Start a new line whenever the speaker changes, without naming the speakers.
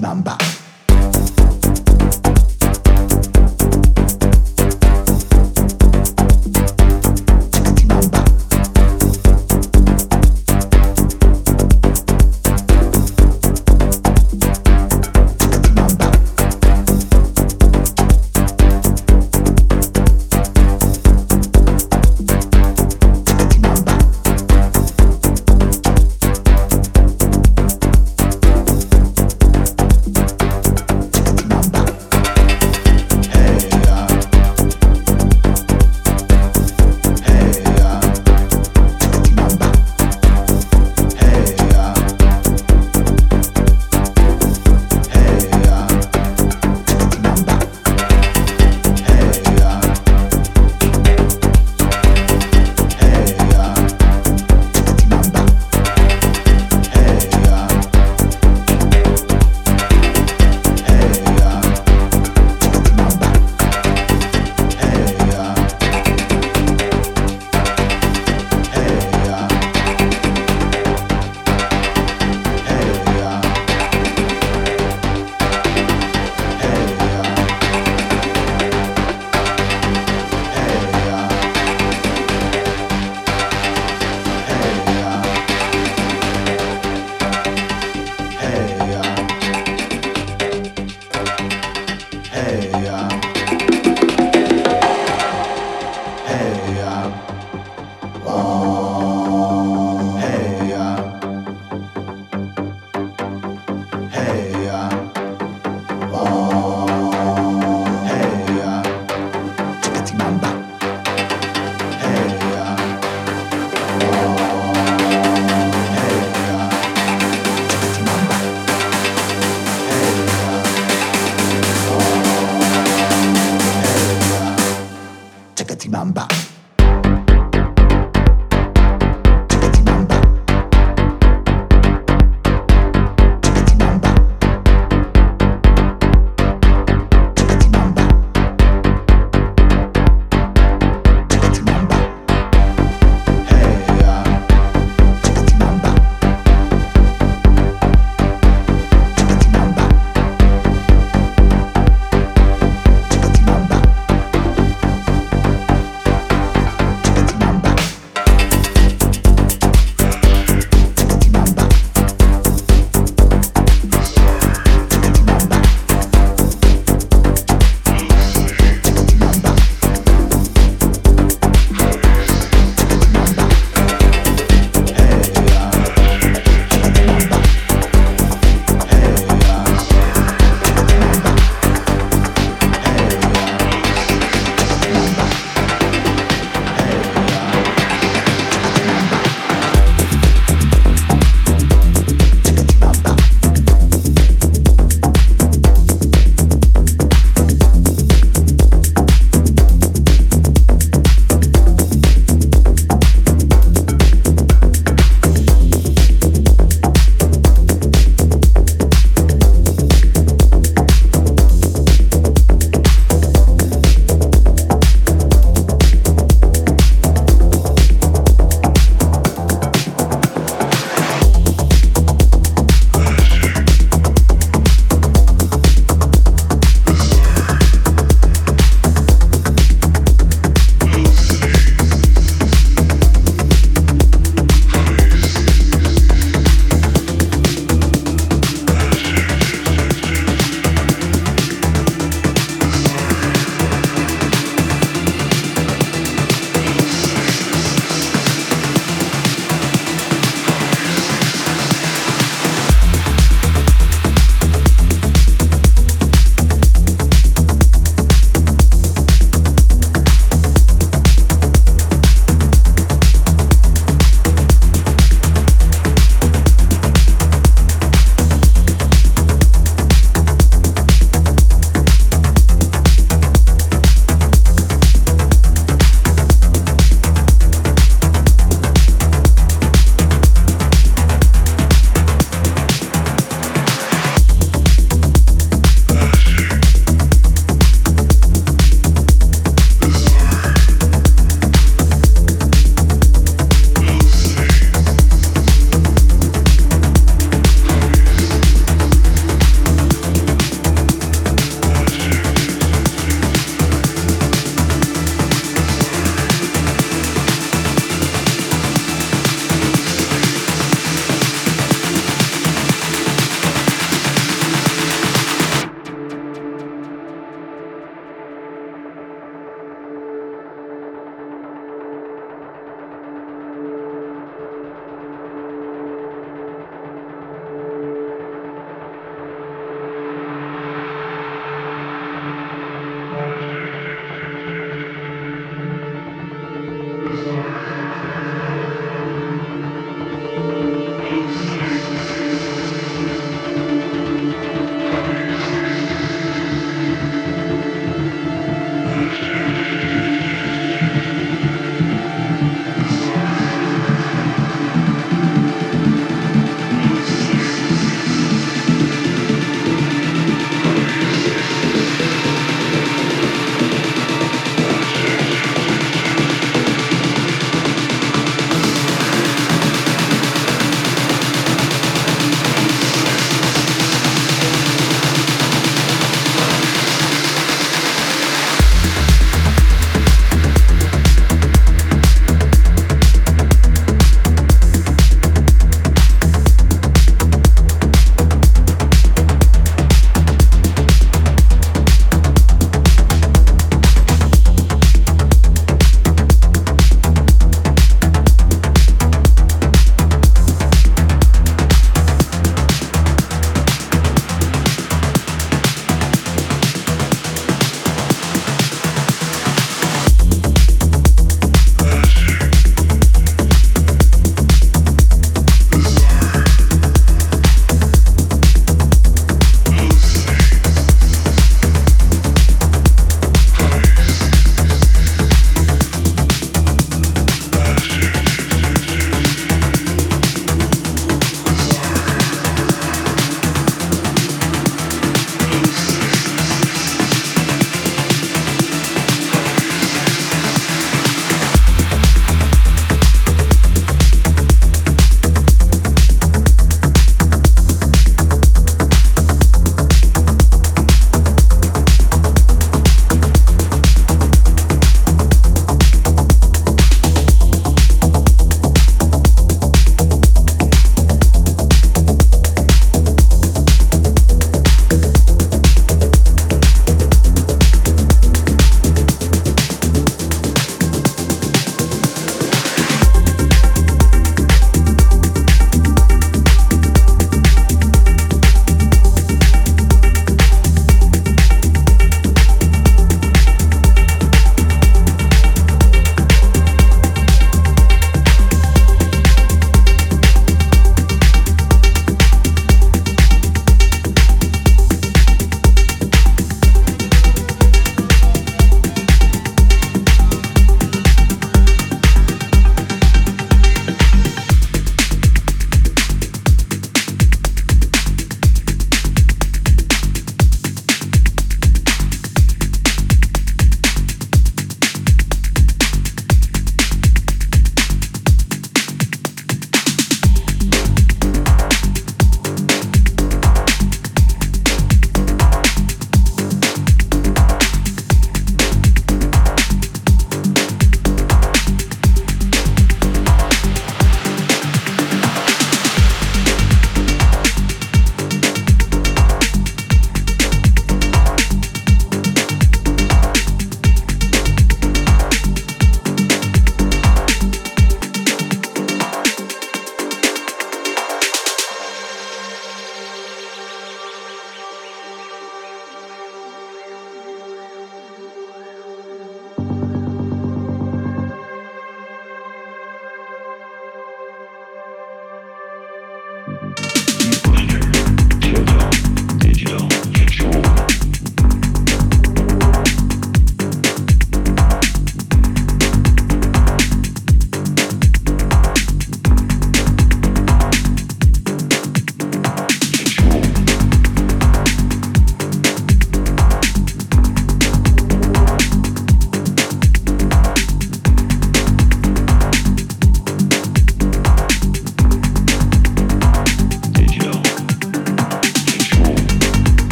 member number.